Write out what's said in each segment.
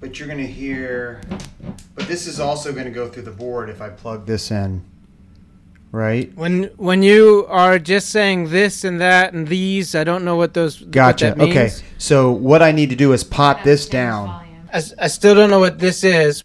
but you're going to hear. But this is also going to go through the board if I plug this in. Right? When when you are just saying this and that and these, I don't know what those. what Gotcha. that means. Okay. So what I need to do is pop this down. I still don't know what this is.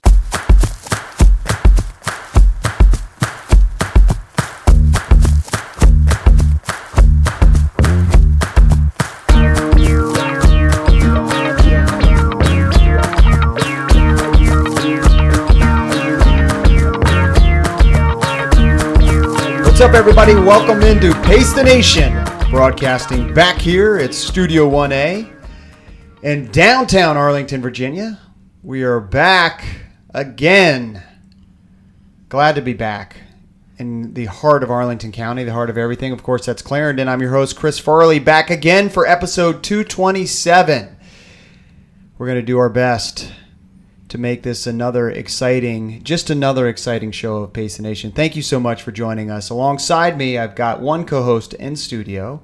Up, everybody? Welcome into Pace the Nation, broadcasting back here at Studio 1A in downtown Arlington, Virginia. We are back again. Glad to be back in the heart of Arlington County, the heart of everything. Of course, that's Clarendon. I'm your host, Chris Farley, back again for episode 227. We're going to do our best to make this another exciting, just another exciting show of Pace the Nation. Thank you so much for joining us. Alongside me, I've got one co-host in studio,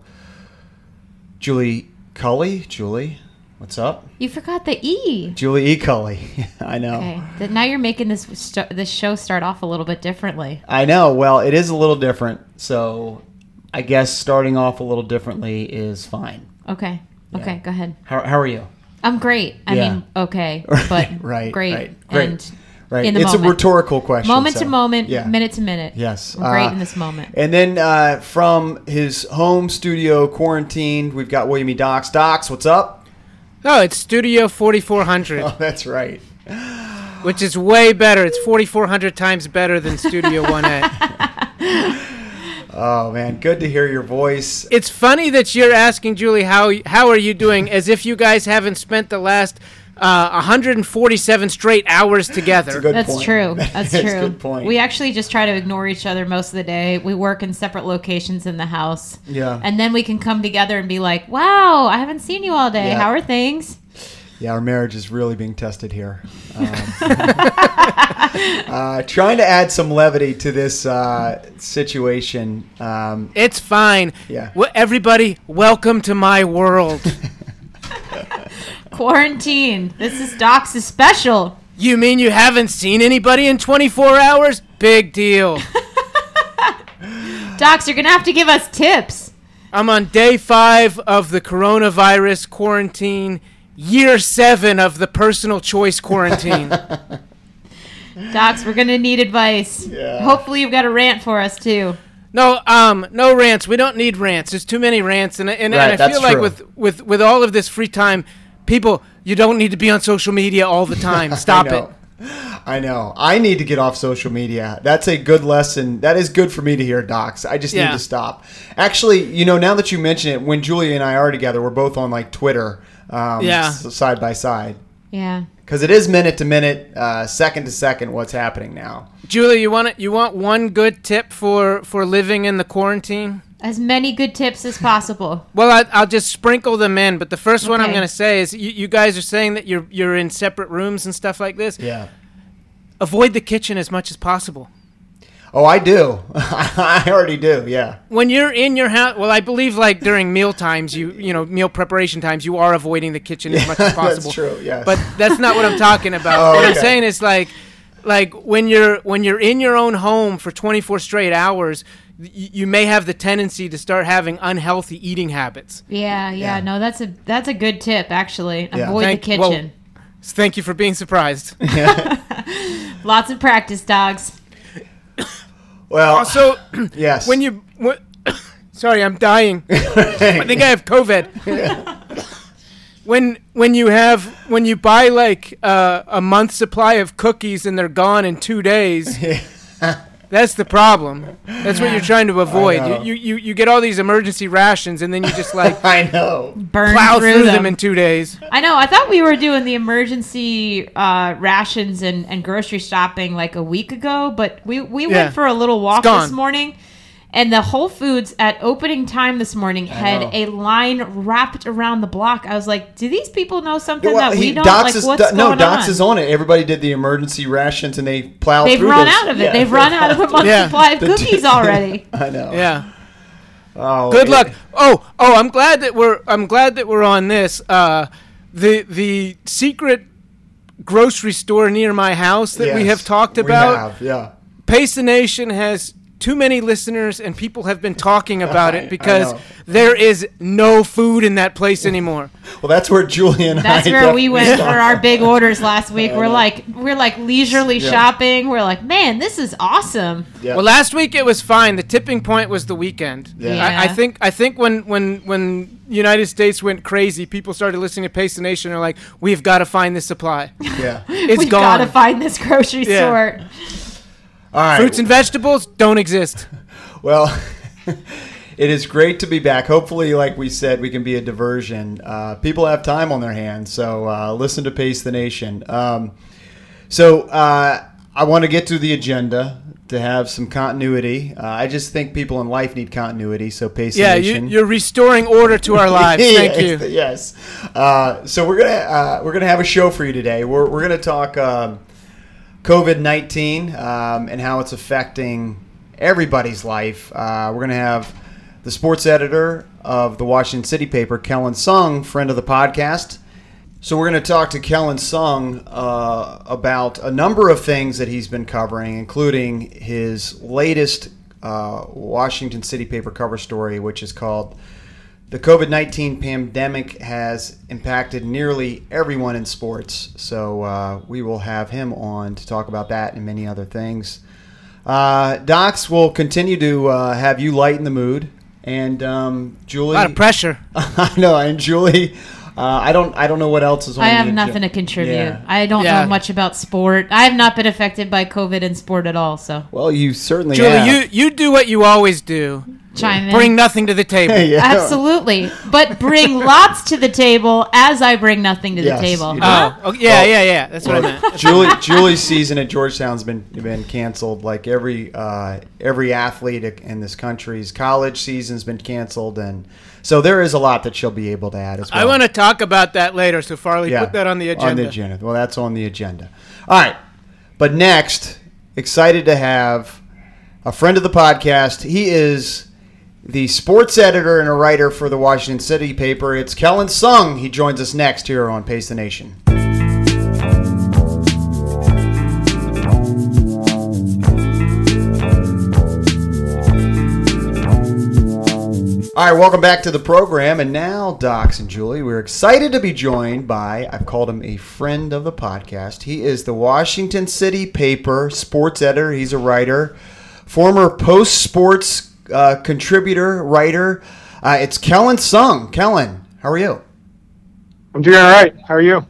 Julie Culley. Julie, what's up? You forgot the E. Julie E. Culley. I know. Okay. Now you're making this st- this show start off a little bit differently. I know. Well, it is a little different, so I guess starting off a little differently is fine. Okay. Okay. Go ahead. How, how are you? I'm great. I Yeah. mean, okay, but right, great, right, great. and Right. in the it's moment. a rhetorical question. moment so- to moment, Yeah. minute to minute. Yes. I'm great Uh, in this moment. And then uh, from his home studio, quarantined, we've got William E. Docs. Docs, what's up? Oh, it's Studio 4400, Oh, that's right. which is way better. It's 4400 times better than Studio 1A. Oh man, good to hear your voice. It's funny that you're asking Julie how how are you doing, as if you guys haven't spent the last uh, 147 straight hours together. That's a good That's point. true. That's That's a true. good point. We actually just try to ignore each other most of the day. We work in separate locations in the house. Yeah. And then we can come together and be like, "Wow, I haven't seen you all day. Yeah. How are things?" Yeah, our marriage is really being tested here. Um, uh, trying to add some levity to this uh, situation. Um, It's fine. Yeah. Well, everybody, welcome to my world. Quarantine. This is Doc's special. you mean you haven't seen anybody in 24 hours? Big deal. Docs, you're gonna have to give us tips. I'm on day five of the coronavirus quarantine, year seven of the personal choice quarantine. Docs, we're gonna need advice. Yeah. Hopefully, you've got a rant for us too. no, um, no rants. We don't need rants. There's too many rants, and and, Right, and I that's feel like true. with with with all of this free time, people, you don't need to be on social media all the time. Stop I it. know. I know. I need to get off social media. That's a good lesson. That is good for me to hear, Docs. I just need to stop. Actually, you know, now that you mention it, when Julia and I are together, we're both on like Twitter, um, Yeah. side by side, Yeah. because it is minute to minute, uh, second to second, what's happening now. Julie, you want it? You want one good tip for for living in the quarantine? As many good tips as possible. Well, I, I'll just sprinkle them in. But the first one I'm going to say is, you, you guys are saying that you're you're in separate rooms and stuff like this. Yeah. Avoid the kitchen as much as possible. Oh, I do. I already do. Yeah. When you're in your house, well, I believe like during meal times, you you know meal preparation times, you are avoiding the kitchen as much as possible. That's true. Yes. But that's not what I'm talking about. Oh, what I'm saying is like like when you're when you're in your own home for 24 straight hours, y- you may have the tendency to start having unhealthy eating habits. Yeah, yeah, Yeah. No, that's a that's a good tip actually. Yeah. Avoid Thank- the kitchen. So thank you for being surprised. Lots of practice, Docs. Well, Also, yes. when you wh- sorry, I'm dying. I think I have COVID. when when you have when you buy like uh, a month's supply of cookies and they're gone in two days, that's the problem. That's what you're trying to avoid. You, you you you get all these emergency rations and then you just like I know. Burn plow through, through them. them in two days. I know. I thought we were doing the emergency uh, rations and, and grocery shopping like a week ago, but we, we Yeah. went for a little walk this morning, and the Whole Foods at opening time this morning had know. a line wrapped around the block. I was like, "Do these people know something Well, that we he- don't? Docs like, is, what's Do- no, going Docs on?" is on it. Everybody did the emergency rations and they plowed They've through run those- out of it. Yeah. They've run out of a month's Yeah. supply of cookies already. I know. Yeah. Oh, Good it- luck. Oh, oh, I'm glad that we're I'm glad that we're on this. Uh, the the secret grocery store near my house that we have talked we about. have, yeah. Pace the Nation has too many listeners, and people have been talking about I- I it because there is no food in that place anymore. Well, that's where Julian. And I That's where we went for our big orders last week. We're like we're like leisurely Yeah. shopping. We're like, man, this is awesome. Yeah. Well, last week it was fine. The tipping point was the weekend. Yeah. Yeah. I, I think I think when when when United States went crazy, people started listening to Pace the Nation. and are like, we've got to find this supply. yeah. It's We've gone. got to find this grocery Yeah. store. All right. Fruits and vegetables don't exist. Well, it is great to be back. Hopefully, like we said, we can be a diversion. Uh, people have time on their hands, so uh, listen to Pace the Nation. Um, so uh, I want to get to the agenda to have some continuity. Uh, I just think people in life need continuity, so Pace Yeah, the you, Nation. you're restoring order to our lives. Thank yes, you. Yes. Uh, so we're gonna uh, we're gonna have a show for you today. We're we're gonna talk um, COVID nineteen um, and how it's affecting everybody's life. Uh, we're gonna have the sports editor of the Washington City paper, Kelyn Soong, friend of the podcast. So we're going to talk to Kelyn Soong uh, about a number of things that he's been covering, including his latest uh, Washington City paper cover story, which is called "The COVID-19 Pandemic Has Impacted Nearly Everyone in Sports." So uh, we will have him on to talk about that and many other things. Uh, Docs will continue to uh, have you lighten the mood, and um, A Julie. lot of pressure. I know, and Julie. Uh, I don't. I don't know what else is on. I have agen- nothing to contribute. Yeah. I don't Yeah. know much about sport. I have not been affected by COVID in sport at all. So Well, you certainly Julie, have. you, you do what you always do. Chime in. Bring nothing to the table. Yeah. Absolutely, but bring lots to the table as I bring nothing to Yes, the table. you do. Huh? Oh, okay, yeah, Well- yeah, yeah. That's what I Well, meant. Julie, Julie's season at Georgetown's been been canceled. Like every uh, every athlete in this country's college season's been canceled, and so there is a lot that she'll be able to add as well. I want to talk about that later, so Farley, Yeah, put that on the agenda. On the agenda. Well, that's on the agenda. All right, but next, excited to have a friend of the podcast. He is the sports editor and a writer for the Washington City paper. It's Kelyn Soong. He joins us next here on Pace the Nation. All right, welcome back to the program. And now, Docs and Julie, we're excited to be joined by, I've called him a friend of the podcast. He is the Washington City paper sports editor. He's a writer, former post sports uh, contributor, writer. Uh, it's Kelyn Soong. Kelyn, how are you? I'm doing all right. How are you?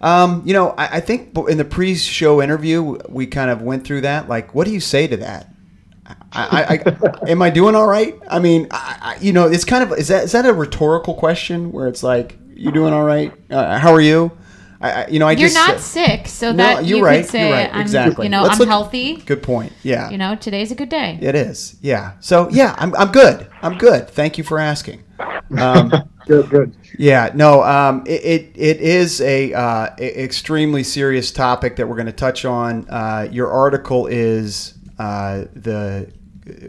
Um, you know, I, I think in the pre-show interview we kind of went through that. Like, what do you say to that? I, I, I am I doing all right? I mean, I, I, you know, it's kind of is that is that a rhetorical question where it's like, you doing all right? Uh, how are you? I, I you know, I You're just not said- sick, so No, that you're you right, could say you're right, I'm, exactly. you know, Let's I'm look- healthy. Good point. Yeah, You know, today's a good day. it is. Yeah. So yeah, I'm I'm good. I'm good. Thank you for asking. Um, Good, good. Yeah, no, um, it, it, it is a uh, extremely serious topic that we're going to touch on. Uh, your article is uh, the,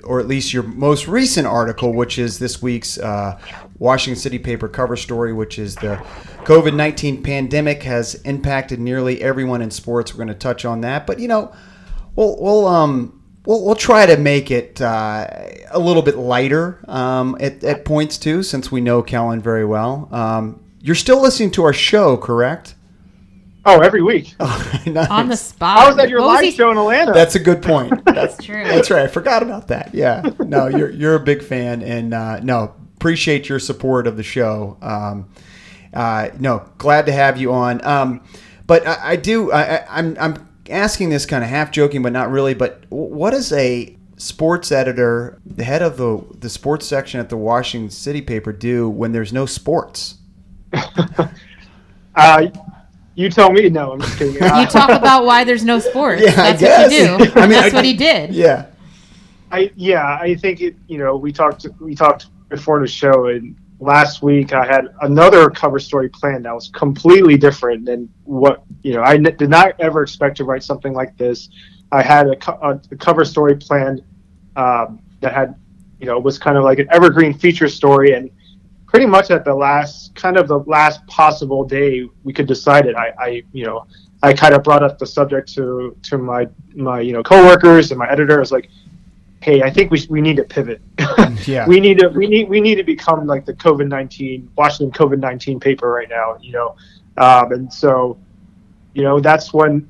or at least your most recent article, which is this week's uh, Washington City paper cover story, which is the COVID nineteen pandemic has impacted nearly everyone in sports. We're going to touch on that, but you know, we'll we'll um. We'll, we'll try to make it uh, a little bit lighter um, at, at points too, since we know Kelyn very well. Um, you're still listening to our show, correct? Oh, every week. Oh, nice. On the spot. I was at your What live show in Atlanta. That's a good point. That's true. That's right. I forgot about that. Yeah. No, you're you're a big fan, and uh, no, appreciate your support of the show. Um, uh, no, glad to have you on. Um, but I, I do. I, I, I'm I'm asking this kind of half joking, but not really. But w- what is a sports editor, the head of the the sports section at the Washington City paper, do when there's no sports? uh, you tell me. No, I'm just kidding. You talk about why there's no sports. Yeah, I That's what you do. I mean, That's I- what he did. Yeah. I yeah, I think it. You know, we talked we talked before the show, and last week I had another cover story planned that was completely different than what you know. I n- did not ever expect to write something like this. I had a, co- a, a cover story planned um, that had you know was kind of like an evergreen feature story, and pretty much at the last kind of the last possible day we could decide it. I, I you know I kind of brought up the subject to to my my you know coworkers and my editor. I was like, hey, I think we we need to pivot. Yeah. we need to we need we need to become like the COVID nineteen Washington COVID nineteen paper right now. You know, um, and so you know that's when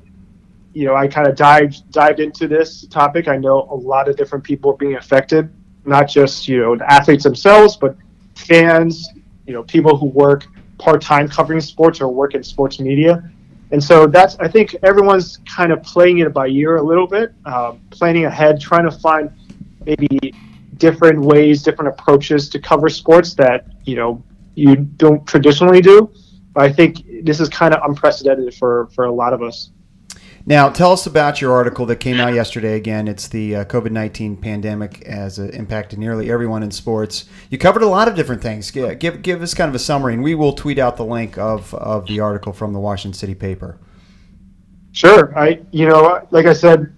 you know I kind of dived dived into this topic. I know a lot of different people are being affected, not just you know the athletes themselves, but fans. You know, people who work part time covering sports or work in sports media. And so that's I think everyone's kind of playing it by ear a little bit, um, planning ahead, trying to find maybe different ways, different approaches to cover sports that you know you don't traditionally do. But I think this is kind of unprecedented for for a lot of us. Now, tell us about your article that came out yesterday. Again, it's the uh, COVID 19 pandemic has impacted nearly everyone in sports. You covered a lot of different things. Give, give, give us kind of a summary, and we will tweet out the link of, of the article from the Washington City paper. Sure. I, you know, like I said,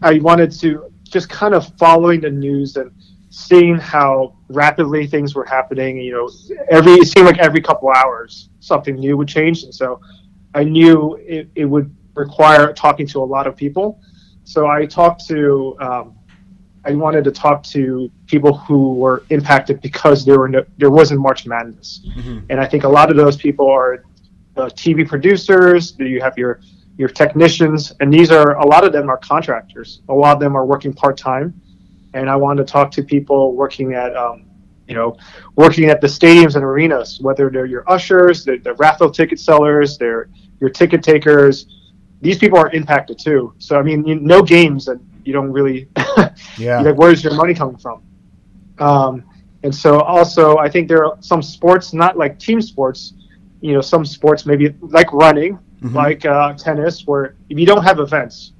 I wanted to just kind of following the news and seeing how rapidly things were happening. You know, every it seemed like every couple hours something new would change, and so I knew it, it would require talking to a lot of people. So I talked to, um, I wanted to talk to people who were impacted because there were no, there wasn't March Madness, Mm-hmm. and I think a lot of those people are uh, TV producers. You have your your technicians, and these are a lot of them are contractors. A lot of them are working part time, and I wanted to talk to people working at, um, you know, working at the stadiums and arenas, whether they're your ushers, the, the raffle ticket sellers, they're your ticket takers. These people are impacted too. So I mean, you, no games, and you don't really, Yeah. like, where's your money coming from? Um, and so also, I think there are some sports, not like team sports, you know, some sports maybe like running, Mhm. like uh, tennis, where if you don't have events,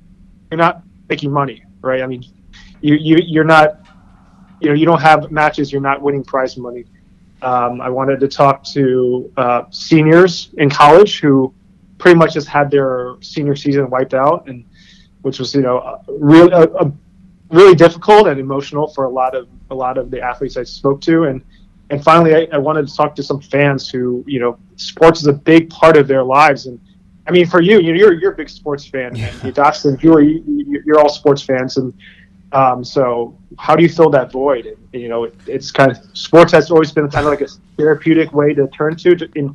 you're not making money, right? I mean, you, you you're not, you know, you don't have matches, you're not winning prize money. Um, I wanted to talk to uh, seniors in college who pretty much just had their senior season wiped out, and which was you know really a, a really difficult and emotional for a lot of a lot of the athletes I spoke to, and and finally I, I wanted to talk to some fans who you know sports is a big part of their lives, and I mean for you, you know, you're you're a big sports fan, Yeah. you Dawson, you are you, you're all sports fans, and um, so how do you fill that void? And, you know, it, it's kind of sports has always been kind of like a therapeutic way to turn to to- in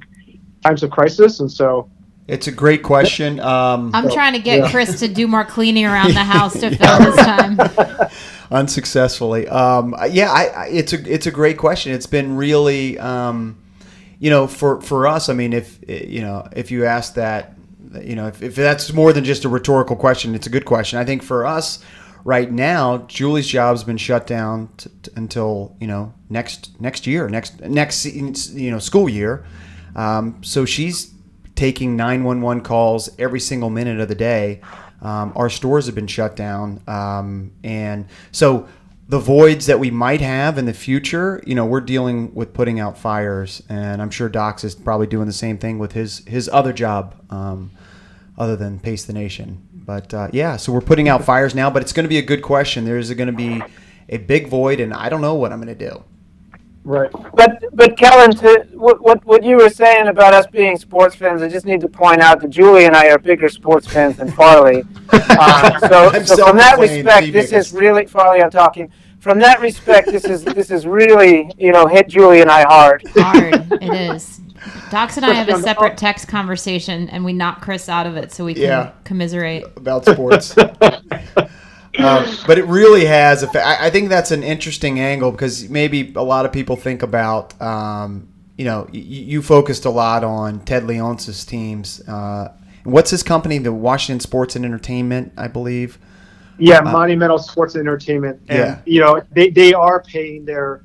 times of crisis, and so It's a great question. Um, I'm trying to get yeah. Chris to do more cleaning around the house to Yeah. fill this time. unsuccessfully. Um, yeah, I, I, it's a it's a great question. It's been really, um, you know, for for us. I mean, if you know, if you ask that, you know, if, if that's more than just a rhetorical question, it's a good question. I think for us right now, Julie's job's been shut down t- t- until you know next next year, next next you know school year. Um, so she's taking 911 calls every single minute of the day. Um, our stores have been shut down. Um, and so the voids that we might have in the future, you know, we're dealing with putting out fires. And I'm sure Docs is probably doing the same thing with his, his other job, um, other than Pace the Nation. But uh, yeah, so we're putting out fires now, but it's going to be a good question. There's going to be a big void, and I don't know what I'm going to do. Right. But but Kelyn, to what, what what you were saying about us being sports fans, I just need to point out that Julie and I are bigger sports fans than Farley. Uh, so so from that respect, this is really Farley. I'm talking. From that respect, this is this is really you know hit Julie and I hard. Hard. It is. Docs and I have a separate text conversation, and we knock Chris out of it so we can Yeah. commiserate. about sports. Um, but it really has. affe- I I think that's an interesting angle because maybe a lot of people think about, um, you know, y- you focused a lot on Ted Leonsis teams. Uh, what's his company? The Washington Sports and Entertainment, I believe. Yeah, Monumental Sports and Entertainment, and Yeah. you know they, they are paying their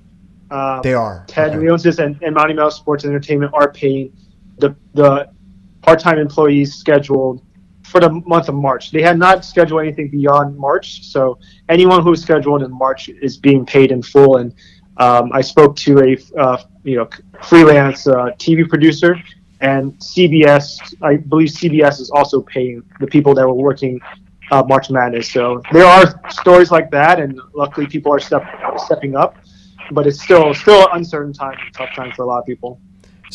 um, They are. Ted Okay. Leonsis and, and Monumental Sports and Entertainment are paying the the part time employees scheduled for the month of March. They had not scheduled anything beyond March, so anyone who's scheduled in March is being paid in full. And um, I spoke to a uh, you know freelance uh, TV producer, and CBS, I believe CBS is also paying the people that were working uh, March Madness. So there are stories like that, and luckily people are step, stepping up. But it's still still uncertain time, tough time for a lot of people.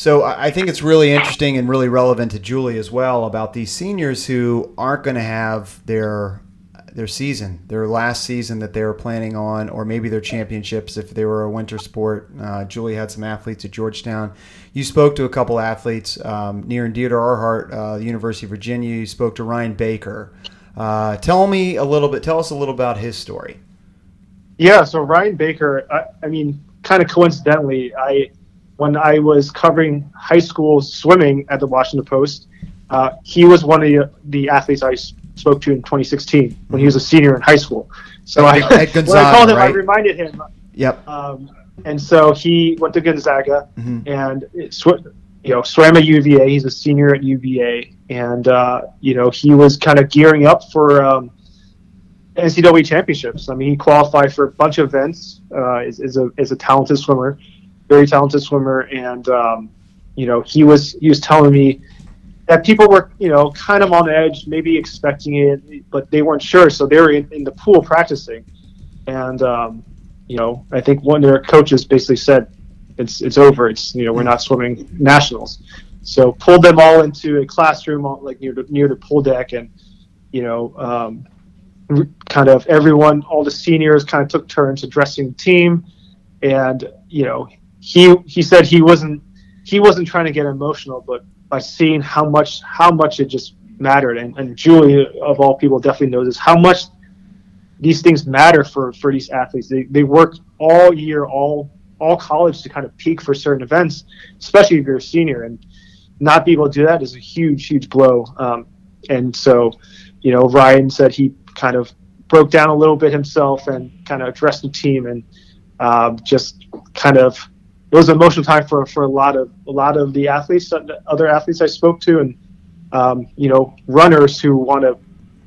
So I think it's really interesting and really relevant to Julie as well about these seniors who aren't going to have their their season, their last season that they were planning on, or maybe their championships if they were a winter sport. Uh, Julie had some athletes at Georgetown. You spoke to a couple athletes um, near and dear to our heart, uh, the University of Virginia. You spoke to Ryan Baker. Uh, tell me a little bit. Tell us a little about his story. Yeah, so Ryan Baker, I, I mean, kind of coincidentally, I when I was covering high school swimming at the Washington Post, uh, he was one of the, the athletes I spoke to in 2016 when he was a senior in high school. So I, At when I called him, I reminded him. Yep. Um, and so he went to Gonzaga Mhm. and sw- you know swam at UVA. He's a senior at UVA, and uh, you know he was kind of gearing up for um, NCAA championships. I mean, he qualified for a bunch of events. Uh, is, is a is a talented swimmer, very talented swimmer, and um, you know he was he was telling me that people were you know kind of on edge, maybe expecting it, but they weren't sure, so they were in, in the pool practicing, and um, you know I think one of their coaches basically said it's it's over. It's you know we're not swimming nationals. So pulled them all into a classroom, like near the near the pool deck, and you know, um, kind of everyone, all the seniors, kind of took turns addressing the team, and you know, he he said he wasn't he wasn't trying to get emotional, but by seeing how much how much it just mattered, and, and Julie of all people definitely knows this, how much these things matter for for these athletes. They they work all year, all all college to kind of peak for certain events, especially if you're a senior, and not be able to do that is a huge, huge blow. Um, and so, you know, Ryan said he kind of broke down a little bit himself and kind of addressed the team and um, just kind of it was an emotional time for, for a lot of a lot of the athletes, other athletes I spoke to, and um, you know, runners who want to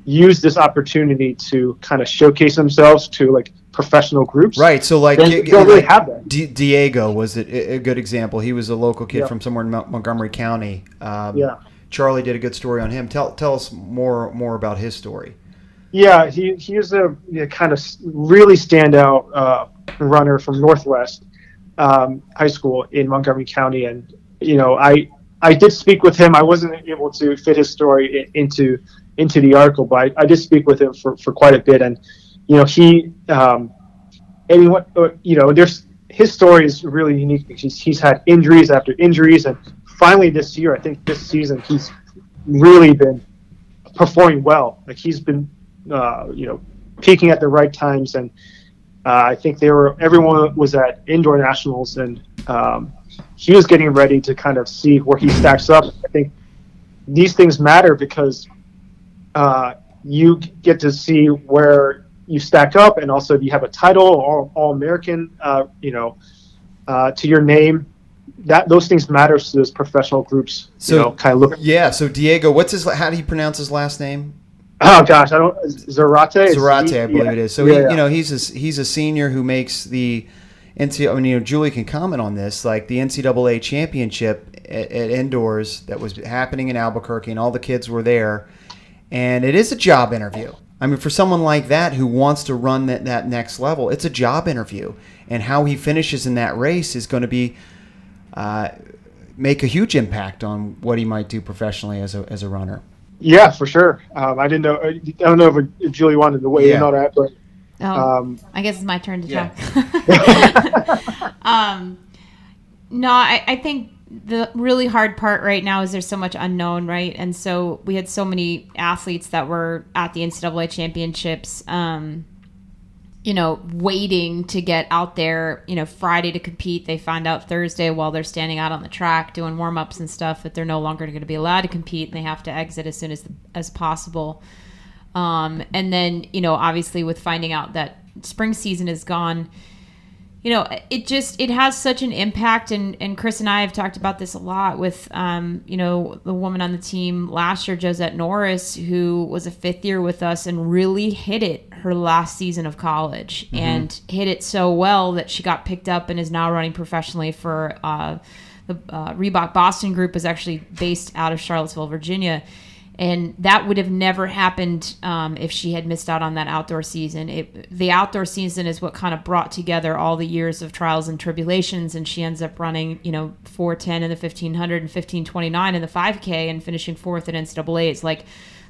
use this opportunity to kind of showcase themselves to like professional groups. Right. So like, They y- don't really like, have that. D- Diego was a, a good example. He was a local kid Yeah. from somewhere in Montgomery County. Um, Yeah. Charlie did a good story on him. Tell tell us more more about his story. Yeah, he he is a kind of really standout uh, runner from Northwest um, High School in Montgomery County, and you know I I did speak with him. I wasn't able to fit his story i- into into the article, but I, I did speak with him for, for quite a bit, and you know he um, anyone uh, you know there's his story is really unique because he's, he's had injuries after injuries, and finally this year I think this season he's really been performing well. Like he's been, uh, you know, peaking at the right times, and uh, I think they were everyone was at indoor nationals, and um, he was getting ready to kind of see where he stacks up. I think these things matter because uh, you get to see where you stack up, and also if you have a title, all, all American, uh, you know, uh, to your name. That those things matter to those professional groups. So- you know, kind of look. Yeah. So Diego, what's his? How do you pronounce his last name? Oh gosh, I don't. Zarate. Zarate, he- I believe yeah. it is. So Yeah, he, yeah. you know, he's a, he's a senior who makes the NCAA. I mean, you know, Julie can comment on this. Like the NCAA championship at, at indoors that was happening in Albuquerque, and all the kids were there, and it is a job interview. I mean, for someone like that who wants to run that, that next level, it's a job interview, and how he finishes in that race is going to be. Uh, make a huge impact on what he might do professionally as a, as a runner. Yeah, for sure. Um, I didn't know. I don't know if, if Julie wanted to weigh Yeah. in on that, but Oh, um, I guess it's my turn to Yeah. talk. um, no, I, I think the really hard part right now is there's so much unknown, right? And so we had so many athletes that were at the NCAA championships, um, you know, waiting to get out there, you know, Friday to compete. They find out Thursday while they're standing out on the track doing warm ups and stuff that they're no longer going to be allowed to compete and they have to exit as soon as as possible. Um, and then, you know, obviously with finding out that spring season is gone, you know, it just it has such an impact. And and Chris and I have talked about this a lot with, um, you know, the woman on the team last year, Josette Norris, who was a fifth year with us and really hit it her last season of college and hit it so well that she got picked up and is now running professionally for. Uh, the uh, Reebok Boston group is actually based out of Charlottesville, Virginia and that would have never happened um, if she had missed out on that outdoor season. It, the outdoor season is what kind of brought together all the years of trials and tribulations, and she ends up running, you know, 410 in the 1500 and 1529 in the 5K and finishing fourth at NCAA. It's like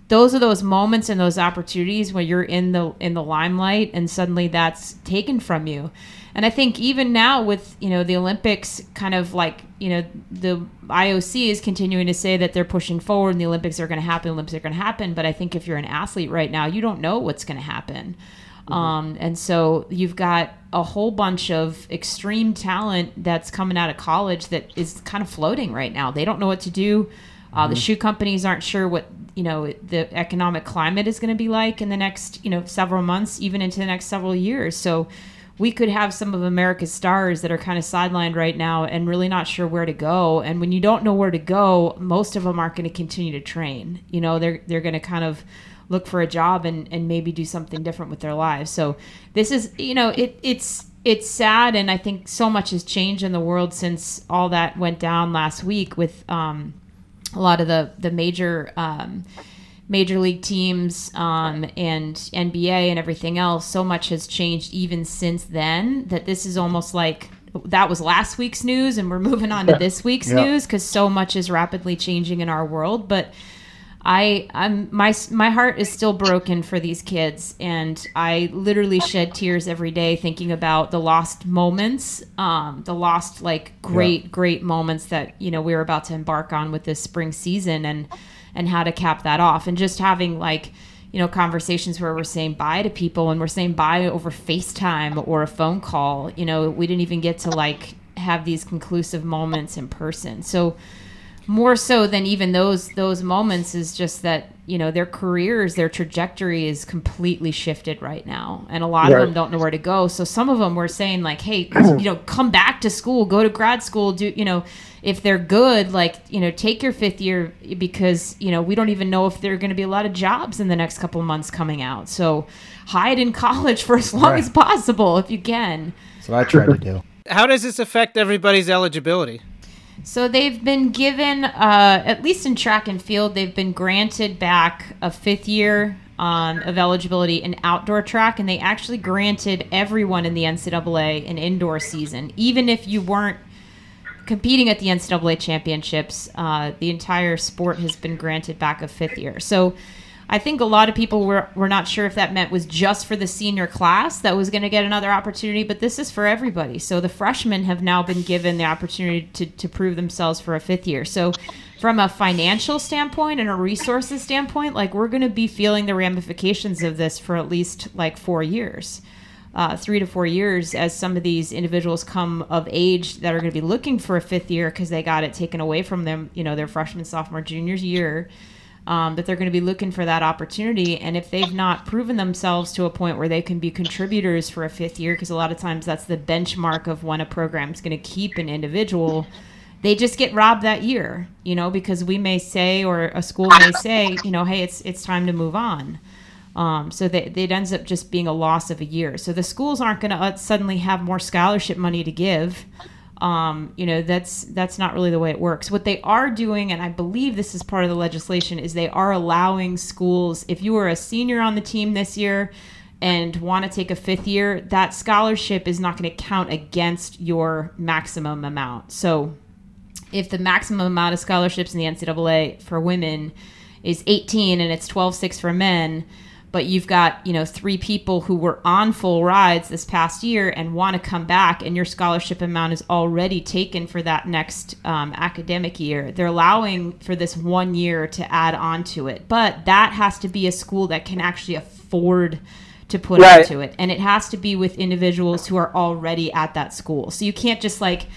those are those moments and those opportunities where you're in the in the limelight, and suddenly that's taken from you. And I think even now with you know the Olympics, kind of like you know the IOC is continuing to say that they're pushing forward, and the Olympics are going to happen. Olympics are going to happen. But I think if you're an athlete right now, you don't know what's going to happen. Mm-hmm. Um, and so you've got a whole bunch of extreme talent that's coming out of college that is kind of floating right now. They don't know what to do. Uh, mm-hmm. The shoe companies aren't sure what you know the economic climate is going to be like in the next you know several months, even into the next several years. So we could have some of America's stars that are kind of sidelined right now and really not sure where to go. And when you don't know where to go, most of them aren't going to continue to train. You know, they're they're going to kind of look for a job and, and maybe do something different with their lives. So this is, you know, it it's it's sad, and I think so much has changed in the world since all that went down last week with um, a lot of the the major. Um, major league teams um, and NBA and everything else, so much has changed even since then that this is almost like that was last week's news and we're moving on to this week's yeah. news because so much is rapidly changing in our world. But I, I'm my my heart is still broken for these kids, and I literally shed tears every day thinking about the lost moments, um, the lost like great yeah. great moments that you know we were about to embark on with this spring season, and and how to cap that off. And just having like you know conversations where we're saying bye to people and we're saying bye over FaceTime or a phone call you know we didn't even get to like have these conclusive moments in person. So more so than even those those moments is just that you know their careers their trajectory is completely shifted right now. And a lot right. of them don't know where to go. So some of them were saying like hey you know come back to school go to grad school do you know if they're good like you know take your fifth year because you know we don't even know if there are going to be a lot of jobs in the next couple of months coming out. So hide in college for as long right. as possible if you can. That's what i try to do. How does this affect everybody's eligibility so they've been given, uh, at least in track and field, they've been granted back a fifth year um, of eligibility in outdoor track, and they actually granted everyone in the NCAA an indoor season, even if you weren't competing at the NCAA championships. Uh, the entire sport has been granted back a fifth year. So I think a lot of people were, were not sure if that meant was just for the senior class that was going to get another opportunity, but this is for everybody. So the freshmen have now been given the opportunity to, to prove themselves for a fifth year. So from a financial standpoint and a resources standpoint, like we're going to be feeling the ramifications of this for at least like four years. Uh, three to four years as some of these individuals come of age that are going to be looking for a fifth year because they got it taken away from them, you know, their freshman, sophomore, junior year um, that they're going to be looking for that opportunity. And if they've not proven themselves to a point where they can be contributors for a fifth year, because a lot of times that's the benchmark of when a program is going to keep an individual, they just get robbed that year, you know, because we may say, or a school may say, you know, hey, it's it's time to move on. Um, so that it ends up just being a loss of a year. So the schools aren't going to uh, suddenly have more scholarship money to give um, you know that's that's not really the way it works. What they are doing and i believe this is part of the legislation is they are allowing schools if you are a senior on the team this year and want to take a fifth year that scholarship is not going to count against your maximum amount. So if the maximum amount of scholarships in the ncaa for women is 18 and it's 12-6 for men but you've got you know three people who were on full rides this past year and want to come back and your scholarship amount is already taken for that next um, academic year they're allowing for this one year to add on to it but that has to be a school that can actually afford to put right. into it and it has to be with individuals who are already at that school so you can't just like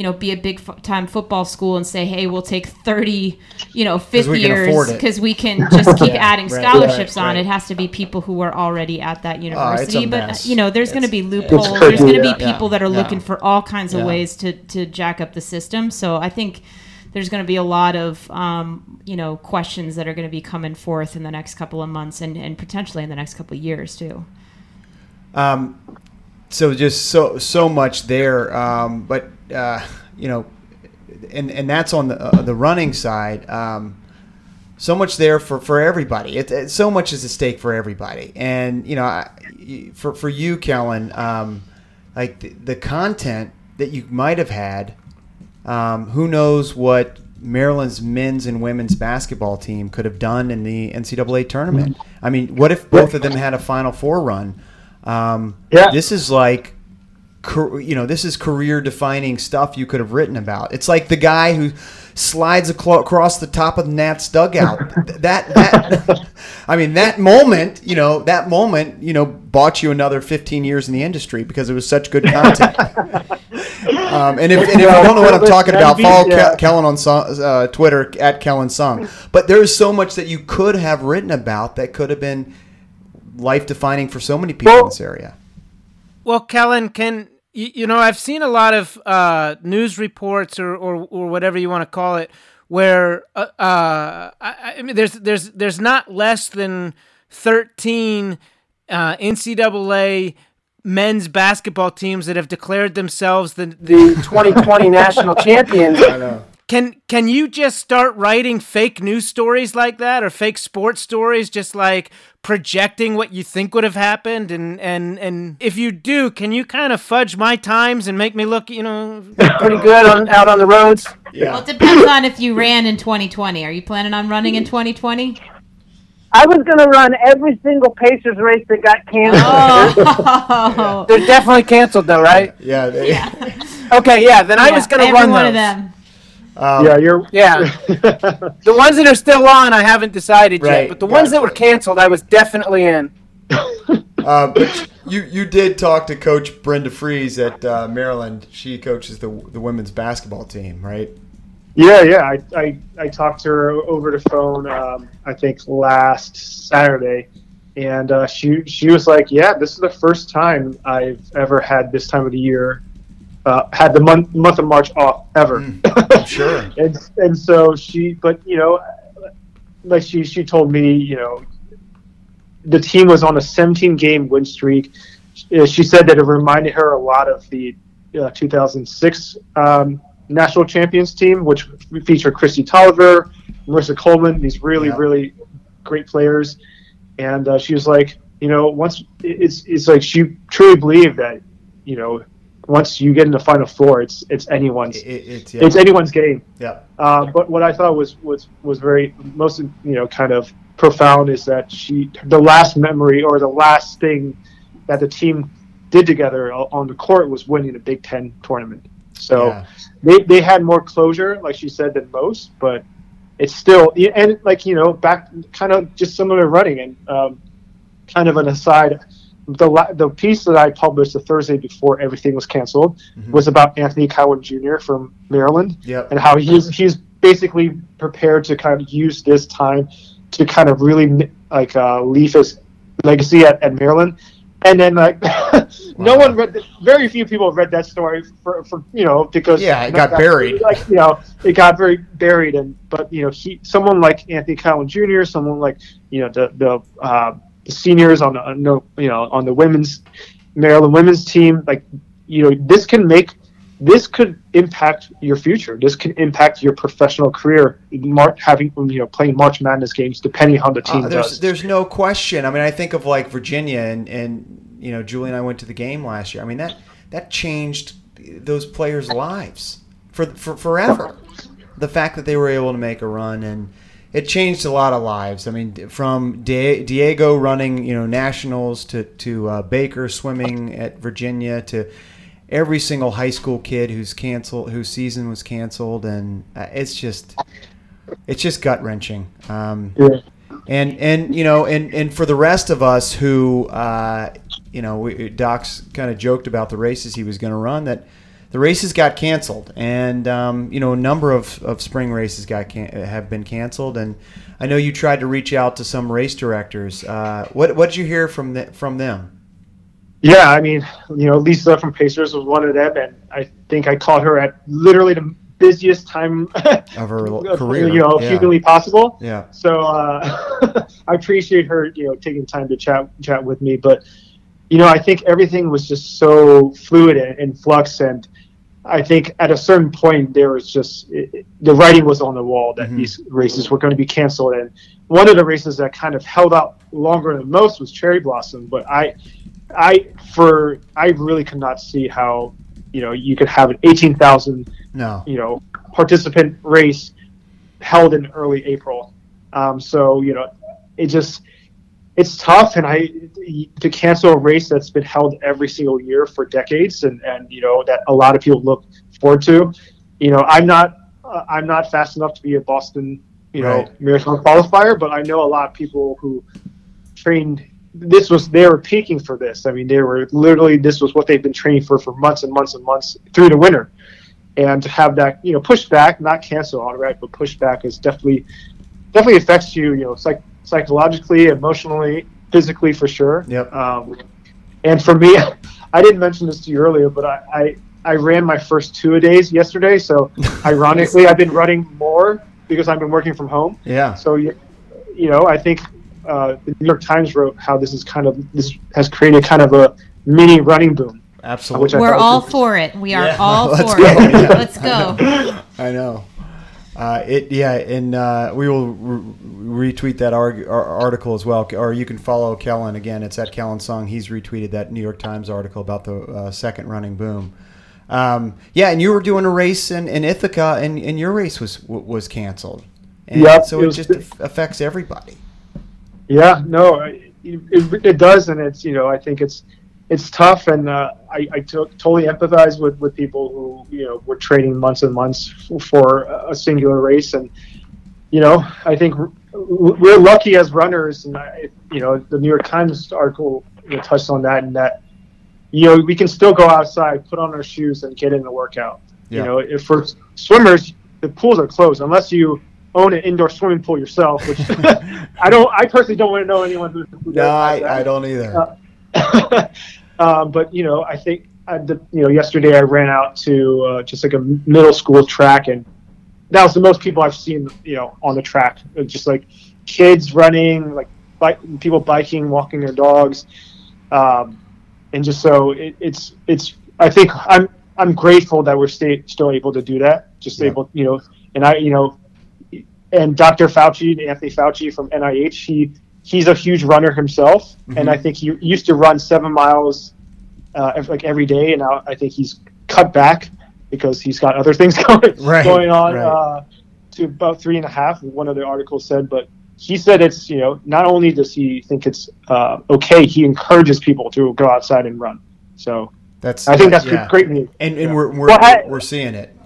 you know, be a big time football school and say, hey, we'll take 30, you know, fifth years because we can just keep yeah, adding scholarships right, on. Right. It has to be people who are already at that oh, university. Oh, but, you know, there's going to be loopholes. There's going to be people that are looking for all kinds of ways to, to jack up the system. So I think there's going to be a lot of um, you know questions that are going to be coming forth in the next couple of months and, and potentially in the next couple of years too. Um, so just so so much there, um, but uh, you know, and and that's on the uh, the running side. Um, so much there for, for everybody. It, it, so much is at stake for everybody. And you know, I- for for you, Kelyn, um, like the, the content that you might have had, um, who knows what Maryland's men's and women's basketball team could have done in the NCAA tournament. I mean, what if both of them had a Final Four run? Um, Yeah. This is like you know, this is career defining stuff you could have written about. It's like the guy who slides across the top of Nat's dugout. That that I mean that moment, you know, that moment, you know, bought you another 15 years in the industry because it was such good content. um, and, if, and if you don't know what I'm talking about, follow Yeah. Ke- Kelyn on Soong, uh, Twitter at Kelyn Soong. But there's so much that you could have written about that could have been life defining for so many people in this area. Well, Kelyn, can you, you know I've seen a lot of uh, news reports or, or or whatever you want to call it, where uh, uh, I, I mean there's there's there's not less than thirteen uh, NCAA men's basketball teams that have declared themselves the the 2020 national champions. Can can you just start writing fake news stories like that or fake sports stories just like projecting what you think would have happened and and and if you do, can you kind of fudge my times and make me look, you know, pretty good on out on the roads? Yeah. Well, it depends on if you ran in 2020. Are you planning on running in 2020? I was going to run every single Pacers race that got canceled. Oh, They're definitely canceled though, right? Yeah, they, Okay, yeah, then I was going to every run one of them. Um, yeah, you're. Yeah. The ones that are still on, I haven't decided Right, yet, but the ones that were canceled, I was definitely in. Uh, but you you did talk to Coach Brenda Frese at uh, Maryland. She coaches the the women's basketball team, right? Yeah, yeah. I, I, I talked to her over the phone. Um, I think last Saturday, and uh, she she was like, "Yeah, this is the first time I've ever had this time of the year, uh, had the month month of March off ever." Sure. and and so she, but you know, like she she told me, you know, the team was on a 17 game win streak. Uh, She said that it reminded her a lot of the uh, 2006 um, national champions team, which featured Kristi Toliver, Marissa Coleman, these really Yeah. really great players. And uh, she was like, you know, once it's it's like she truly believed that, you know, once you get in the final four, it's it's anyone's It, it's yeah. it's anyone's game. yeah. Uh, but what I thought was was was very most you know kind of profound is that she the last memory or the last thing that the team did together on the court was winning the Big Ten tournament. So Yeah. they they had more closure, like she said, than most. But it's still and like you know back kind of just similar running and um, kind of an aside. The, the piece that I published the Thursday before everything was canceled was about Anthony Cowan Jr. from Maryland Yep. and how he's he's basically prepared to kind of use this time to kind of really like uh, leave his legacy at, at Maryland. And then like no Wow. one read the, very few people read that story for, for you know because Yeah, it got buried. like you know it got very buried and but you know he someone like Anthony Cowan Jr. someone like you know the the, uh, the seniors on the you know on the women's Maryland women's team like you know this can make this could impact your future. This can impact your professional career. Mar- having you know playing March Madness games, depending on the team Uh, there's does. there's no question. I mean, I think of like Virginia and and you know Julie and I went to the game last year. I mean that that changed those players' lives for for forever. The fact that they were able to make a run and it changed a lot of lives. I mean, from Di- Diego running you know nationals to to uh, Baker swimming at Virginia to every single high school kid who's canceled whose season was canceled and uh, it's just it's just gut wrenching. Um, Yeah. and and you know and and for the rest of us who uh, you know we, Doc's kind of joked about the races he was going to run that the races got canceled. And um, you know a number of, of spring races got can- have been canceled. And I know you tried to reach out to some race directors. Uh, what what did you hear from the, from them? Yeah, I mean, you know, Lisa from Pacers was one of them, and I think I called her at literally the busiest time of her career. you know, yeah. humanly possible. yeah. So uh, I appreciate her, you know, taking time to chat chat with me. But you know, I think everything was just so fluid and in flux, and I think at a certain point there was just it, the writing was on the wall that Mhm. these races were going to be canceled, and one of the races that kind of held out longer than most was Cherry Blossom. But I, I for I really could not see how you know you could have an eighteen thousand No. you know participant race held in early April. Um, so you know it just it's tough, and I to cancel a race that's been held every single year for decades, and and you know that a lot of people look forward to. You know, I'm not uh, I'm not fast enough to be a Boston you know Right. marathon qualifier, but I know a lot of people who trained. This was they were peaking for this. I mean, they were literally this was what they've been training for for months and months and months through the winter, and to have that you know pushed back, not cancel outright, but pushed back is definitely definitely affects you. You know, psych- psychologically, emotionally, physically for sure. Yep. Um, and for me, I didn't mention this to you earlier, but I, I, I ran my first two a days yesterday. So ironically, I've been running more because I've been working from home. Yeah. So you, you know, I think uh, the New York Times wrote how this is kind of this has created kind of a mini running boom. Absolutely. Which We're all for it. We are Yeah. all Let's for go. it. Yeah. Let's go. I know. Uh, it yeah, and uh, we will re- retweet that arg- article as well, or you can follow Kelyn again. It's at Kelyn Soong. He's retweeted that New York Times article about the uh, second running boom. Um, yeah, and you were doing a race in, in Ithaca, and, and your race was was canceled. And Yep, so it it, just aff- affects everybody. Yeah, no, it, it, it does, and it's you know I think it's it's tough, and uh, I, I totally empathize with, with people who you know were training months and months f- for a singular race, and you know I think we're lucky as runners, and I, you know the New York Times article you know, touched on that, and that you know we can still go outside, put on our shoes, and get in the workout. Yeah. You know, if for swimmers, the pools are closed unless you own an indoor swimming pool yourself, which I don't. I personally don't want to know anyone who. who No, does I. I don't either. Uh, um, but you know, I think I, the, you know yesterday I ran out to uh, just like a middle school track, and that was the most people I've seen you know on the track. Just like kids running, like bi- people biking, walking their dogs, um, and just so it, it's it's. I think I'm I'm grateful that we're stay, still able to do that. Just Yeah. able, you know, and I you know, and Dr. Fauci, Anthony Fauci from NIH, he he's a huge runner himself, Mhm. and I think he used to run seven miles uh, like every day, and now I think he's cut back because he's got other things going Right, going on right. uh, to about three and a half. One of the articles said, but he said it's you know not only does he think it's uh, okay, he encourages people to go outside and run. So That's I think that's yeah. great news. And, and we're we're, Well, I- we're seeing it.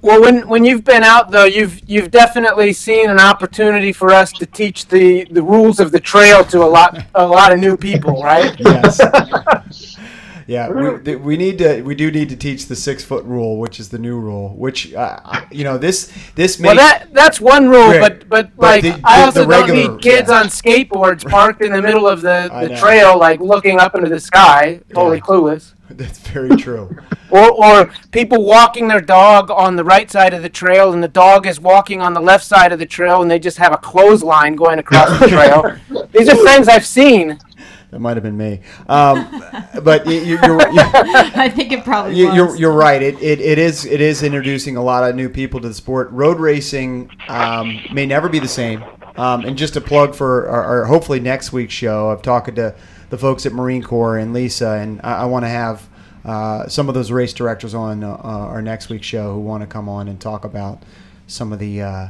Well, when when you've been out though, you've you've definitely seen an opportunity for us to teach the, the rules of the trail to a lot a lot of new people, right? Yes. Yeah, we, th- we need to. We do need to teach the six foot rule, which is the new rule. Which uh, you know this this Well, that that's one rule, Right. but but But like the- I also the don't regular- need kids yeah. on skateboards parked in the middle of the, the trail, like looking up into the sky, totally Yeah. clueless. that's very true. Or, or people walking their dog on the right side of the trail, and the dog is walking on the left side of the trail, and they just have a clothesline going across the trail. These are things I've seen. That might have been me. Um, but you, you, you're, I think it probably you, was. you're right. It, it it is it is introducing a lot of new people to the sport. Road racing um, may never be the same. Um, and just a plug for our, our hopefully next week's show. I'm talking to the folks at Marine Corps and Lisa, and I, I want to have uh, some of those race directors on uh, our next week's show who want to come on and talk about some of the uh,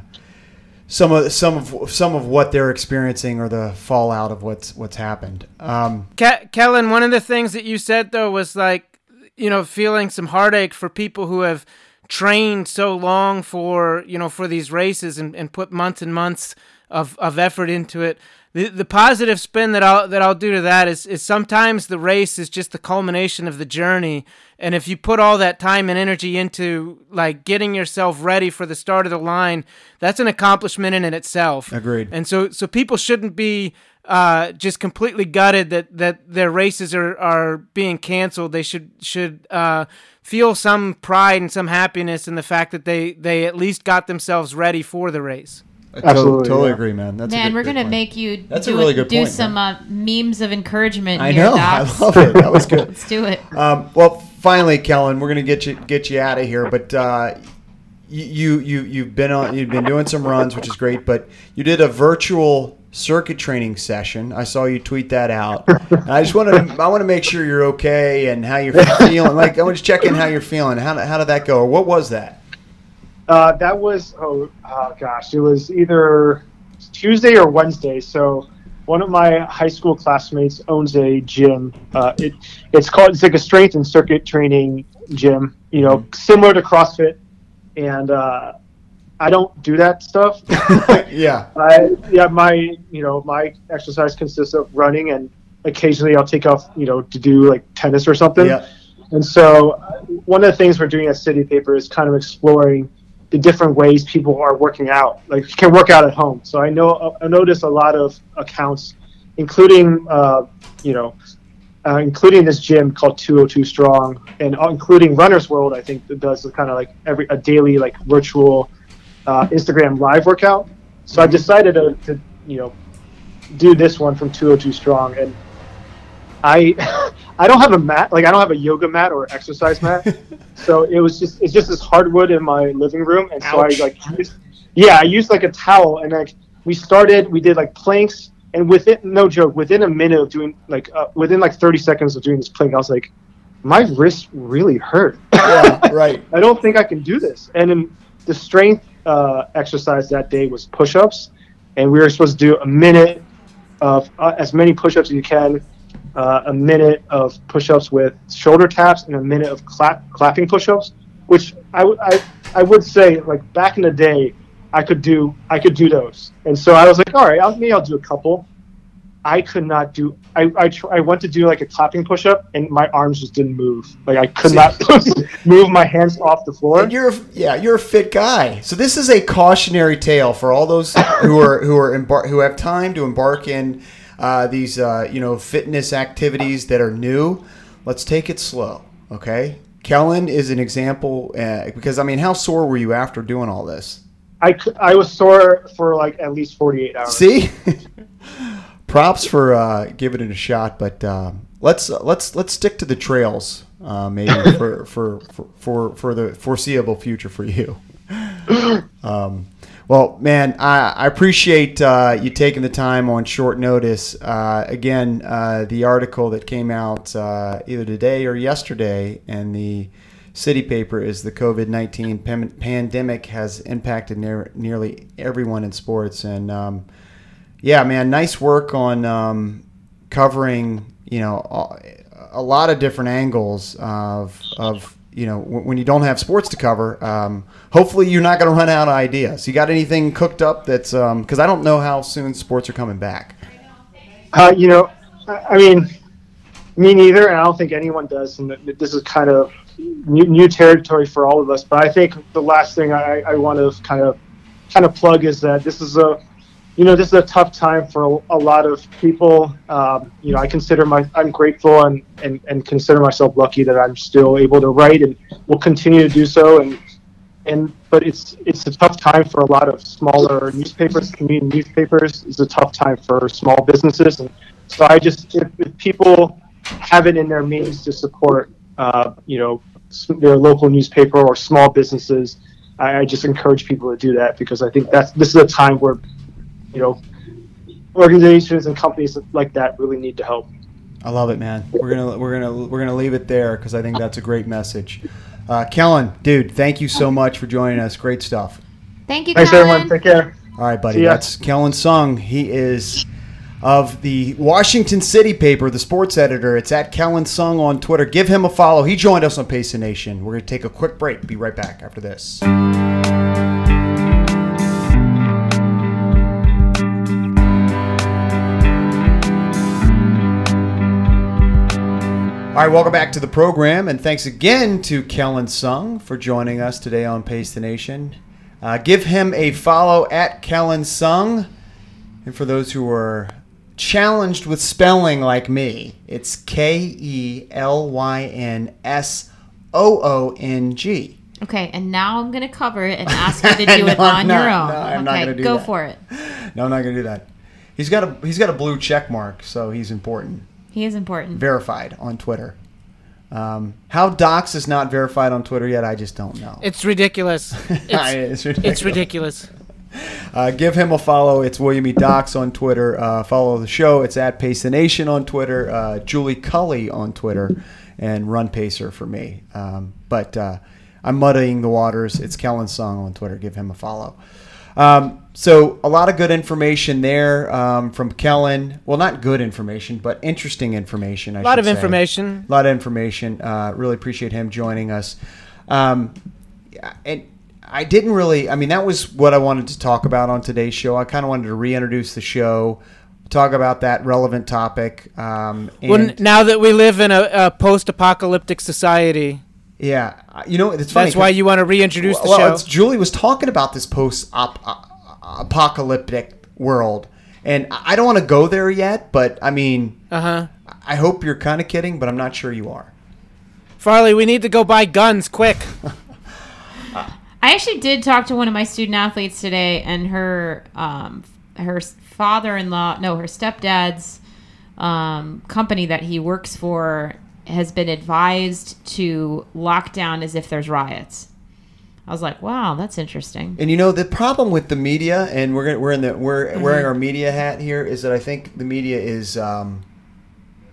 some of some of some of what they're experiencing or the fallout of what's what's happened. Um, Ke- Kelyn, one of the things that you said though was like, you know, feeling some heartache for people who have trained so long for, you know, for these races and, and put months and months of, of effort into it. The, the positive spin that I'll that I'll do to that is is sometimes the race is just the culmination of the journey, and if you put all that time and energy into like getting yourself ready for the start of the line, that's an accomplishment in it itself. Agreed. And so so people shouldn't be uh, just completely gutted that, that their races are, are being canceled. They should should uh, feel some pride and some happiness in the fact that they, they at least got themselves ready for the race. I Absolutely, to- totally yeah. agree, man. That's a Man, good- we're good gonna point. make you That's a do, really good do point, some uh, memes of encouragement. I here, know. I love it. That was good. Let's do it. Um, well, finally, Kelyn, we're gonna get you get you out of here. But uh, you you you've been on you've been doing some runs, which is great. But you did a virtual circuit training session. I saw you tweet that out. And I just want to I want to make sure you're okay and how you're feeling. Like I want to check in how you're feeling. How how did that go? Or what was that? Uh, that was oh, oh gosh, it was either Tuesday or Wednesday. So one of my high school classmates owns a gym. Uh, it it's called it's like a strength and circuit training gym. You know, similar to CrossFit, and uh, I don't do that stuff. yeah. I yeah my you know my exercise consists of running and occasionally I'll take off you know to do like tennis or something. Yeah. And so uh, one of the things we're doing at City Paper is kind of exploring the different ways people are working out, like you can work out at home. So I know I notice a lot of accounts, including uh, you know, uh, including this gym called 202 Strong, and uh, including Runner's World. I think that does kind of like every a daily like virtual uh, Instagram live workout. So I decided to, to you know do this one from 202 Strong, and I I don't have a mat, like I don't have a yoga mat or exercise mat. so it was just it's just this hardwood in my living room, and so Ouch. I like used, yeah I used like a towel, and like we started we did like planks, and within no joke within a minute of doing like uh, within like 30 seconds of doing this plank, I was like my wrist really hurt. Yeah. Right. I don't think I can do this. And then the strength uh, exercise that day was push-ups, and we were supposed to do a minute of uh, as many push-ups as you can, uh, a minute of push-ups with shoulder taps, and a minute of clap, clapping push-ups. Which I, w- I I would say like back in the day, I could do I could do those. And so I was like, all right, I'll, maybe I'll do a couple. I could not do. I I, tr- I went to do like a clapping push-up, and my arms just didn't move. Like I could not move my hands off the floor. And you're yeah, you're a fit guy. So this is a cautionary tale for all those who are who are embar- who have time to embark in uh, these uh, you know fitness activities that are new. Let's take it slow, okay? Kelyn is an example uh, because I mean, how sore were you after doing all this? I, I was sore for like at least 48 hours. See, props for uh, giving it a shot, but um, let's let's let's stick to the trails, uh, maybe for, for for for for the foreseeable future for you. Um, well, man, I, I appreciate uh, you taking the time on short notice. Uh, again, uh, the article that came out uh, either today or yesterday in the city paper is the COVID 19 pam- pandemic has impacted near, nearly everyone in sports. And um, yeah, man, nice work on um, covering, you know, a lot of different angles of, of you know, when you don't have sports to cover, um, hopefully you're not going to run out of ideas. You got anything cooked up that's, because I don't know how soon sports are coming back. Uh, you know, I, I mean, me neither, and I don't think anyone does. And this is kind of new, new territory for all of us. But I think the last thing I, I want to kind of kind of plug is that this is a you know this is a tough time for a, a lot of people. Um, you know i consider my i'm grateful and, and and consider myself lucky that i'm still able to write and will continue to do so. And and but it's it's a tough time for a lot of smaller newspapers. Community newspapers it's a tough time for small businesses. And so i just if, if people have it in their means to support uh, you know their local newspaper or small businesses I, I just encourage people to do that because i think that's this is a time where you know organizations and companies like that really need to help I love it, man. We're gonna we're gonna we're gonna leave it there because I think that's a great message. Uh, Kelyn, dude, thank you so much for joining us. Great stuff. Thank you, thanks Kelyn. everyone take care All right, buddy. That's Kelyn Soong. He is of the Washington City paper, the sports editor. It's at Kelyn Soong on Twitter. Give him a follow. He joined us on Pace the Nation. We're going to take a quick break. Be right back after this. All right, welcome back to the program, and thanks again to Kelyn Soong for joining us today on Pace the Nation. Uh, give him a follow at Kelyn Soong. And for those who are challenged with spelling like me, it's K E L Y N S O O N G. Okay, and now I'm gonna cover it and ask you to do No, it on not. your own. No, I'm not okay, gonna do go that. for it. No, I'm not gonna do that. He's got a he's got a blue check mark, so he's important. He is important. Verified on Twitter. Um, how Docs is not verified on Twitter yet, I just don't know. It's ridiculous. It's It's, ridiculous. it's ridiculous. Uh, give him a follow. It's William E. Docs on Twitter. Uh, follow the show. It's at Pace the Nation on Twitter. Uh, Julie Culley on Twitter, and Run Pacer for me. Um, but uh, I'm muddying the waters. It's Kelyn Soong on Twitter. Give him a follow. Um, so a lot of good information there um, from Kelyn. Well, not good information, but interesting information. I A lot should of say. information. A lot of information. Uh, really appreciate him joining us. Um, and I didn't really. I mean, that was what I wanted to talk about on today's show. I kind of wanted to reintroduce the show, talk about that relevant topic. Um, and Well, now that we live in a, a post-apocalyptic society, yeah, you know, it's funny. that's why you want to reintroduce the show. it's- Julie was talking about this post-apocalyptic world, and I I don't want to go there yet. But I mean, Uh huh. I hope you're kind of kidding, but I'm not sure you are. Farley, we need to go buy guns quick. I actually did talk to one of my student athletes today, and her um, her father-in-law, no, her stepdad's um, company that he works for has been advised to lock down as if there's riots. I was like, wow, that's interesting. And you know the problem with the media, and we're gonna, we're in the we're Mm-hmm. wearing our media hat here, is that I think the media is um,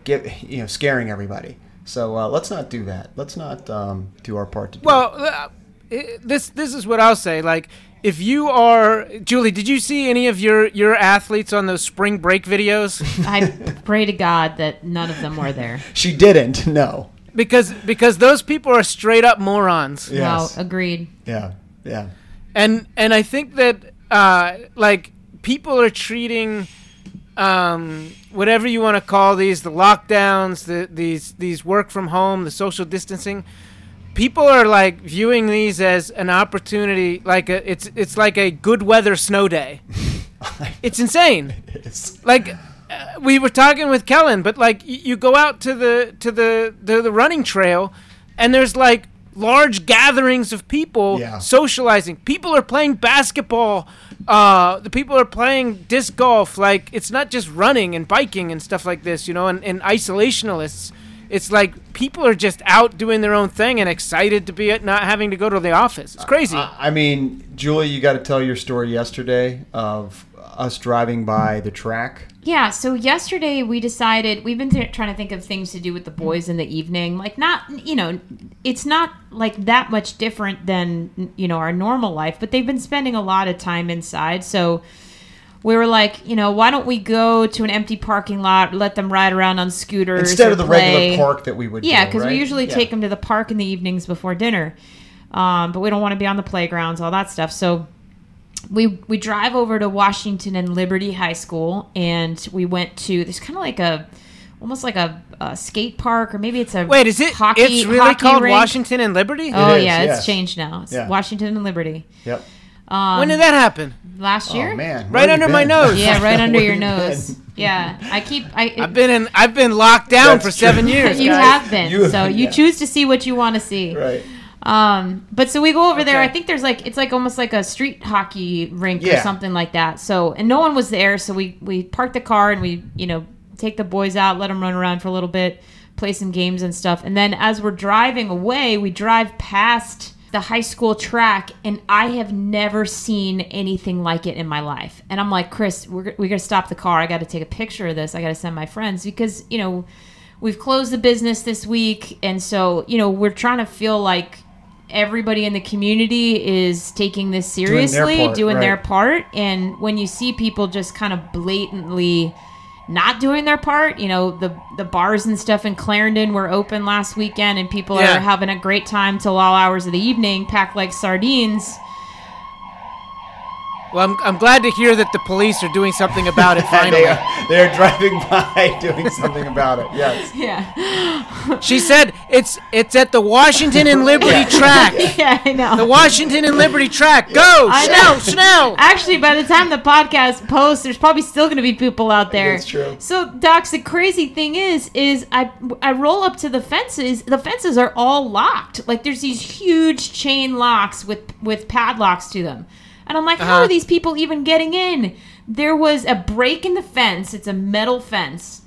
get you know scaring everybody. So uh, let's not do that. Let's not um, do our part to do. Well, uh, i- this this is what I'll say. Like, if you are Julie, did you see any of your your athletes on those spring break videos? I pray to God that none of them were there. she didn't. No. because because those people are straight up morons. Yes. No, agreed. Yeah. Yeah. and and I think that uh, like people are treating um, whatever you want to call these the lockdowns, the these these work from home, the social distancing. People are like viewing these as an opportunity, like a, it's it's like a good weather snow day. It's insane. It's- Like uh, we were talking with Kelyn, but like y- you go out to the to the the, the running trail, and there's like large gatherings of people Yeah. socializing. People are playing basketball. Uh, the people are playing disc golf. Like it's not just running and biking and stuff like this, you know. And, and isolationalists, it's like people are just out doing their own thing and excited to be at not having to go to the office. It's crazy. I I mean, Julie, you got to tell your story yesterday of us driving by the track. Yeah, so yesterday we decided we've been th- trying to think of things to do with the boys in the evening. Like not, you know, it's not like that much different than, you know, our normal life, but they've been spending a lot of time inside. So we were like, you know, why don't we go to an empty parking lot, let them ride around on scooters Instead of the play. regular park that we would Yeah, because right? we usually Yeah. take them to the park in the evenings before dinner, um, but we don't want to be on the playgrounds, all that stuff. So we we drive over to Washington and Liberty High School, and we went to there's kind of like a almost like a, a skate park, or maybe it's a Wait, is it? hockey? it's really hockey called rink. Washington and Liberty. Oh It is, yeah, yes. it's changed now. It's Yeah. Washington and Liberty. Yep. Um, when did that happen? Last year? Oh man, Right where have under you my nose. Yeah, right under your you nose. been? Yeah, I keep. I I've been in. I've been locked down That's for true. seven years. you guys. have been. You- so you yeah. choose to see what you want to see. Right. Um, but so we go over there. I think there's like it's like almost like a street hockey rink or something like that. So and no one was there. So we we park the car and we you know take the boys out, let them run around for a little bit, play some games and stuff. And then as we're driving away, we drive past the high school track, and I have never seen anything like it in my life. And I'm like, Chris, we're we gotta stop the car. I got to take a picture of this. I got to send my friends because you know we've closed the business this week and so you know we're trying to feel like everybody in the community is taking this seriously doing their part, part, right. and when you see people just kind of blatantly not doing their part you know the the bars and stuff in clarendon were open last weekend and people Yeah. are having a great time till all hours of the evening packed like sardines Well, I'm, I'm glad to hear that the police are doing something about it finally. they are they are driving by doing something about it. Yes. yeah She said it's it's at the Washington and Liberty track. yeah i know The Washington and Liberty track. Go, I Schnell, know. Schnell. Actually, by the time the podcast posts, there's probably still going to be people out there. That's true. So, Docs, the crazy thing is, is I I roll up to the fences. The fences are all locked. Like there's these huge chain locks with with padlocks to them, and I'm like, how Uh-huh. are these people even getting in? There was a break in the fence. It's a metal fence.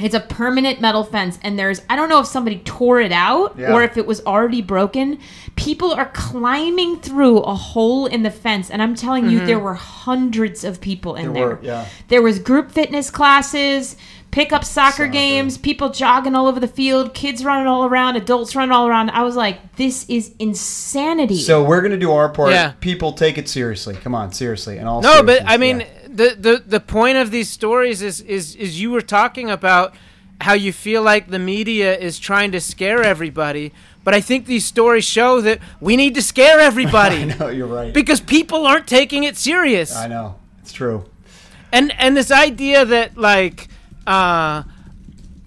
It's a permanent metal fence, and there's I don't know if somebody tore it out Yeah. or if it was already broken. People are climbing through a hole in the fence, and I'm telling you, there were hundreds of people in There there. were, yeah. There was group fitness classes, pickup soccer, Soccer. games, people jogging all over the field, kids running all around, adults running all around. I was like, this is insanity. So we're gonna do our part. Yeah. People take it seriously. Come on, seriously. And all No, but I mean, yeah. the, the the point of these stories is is is you were talking about how you feel like the media is trying to scare everybody, but I think these stories show that we need to scare everybody. I know you're right. because people aren't taking it serious. I know it's true. And and this idea that like uh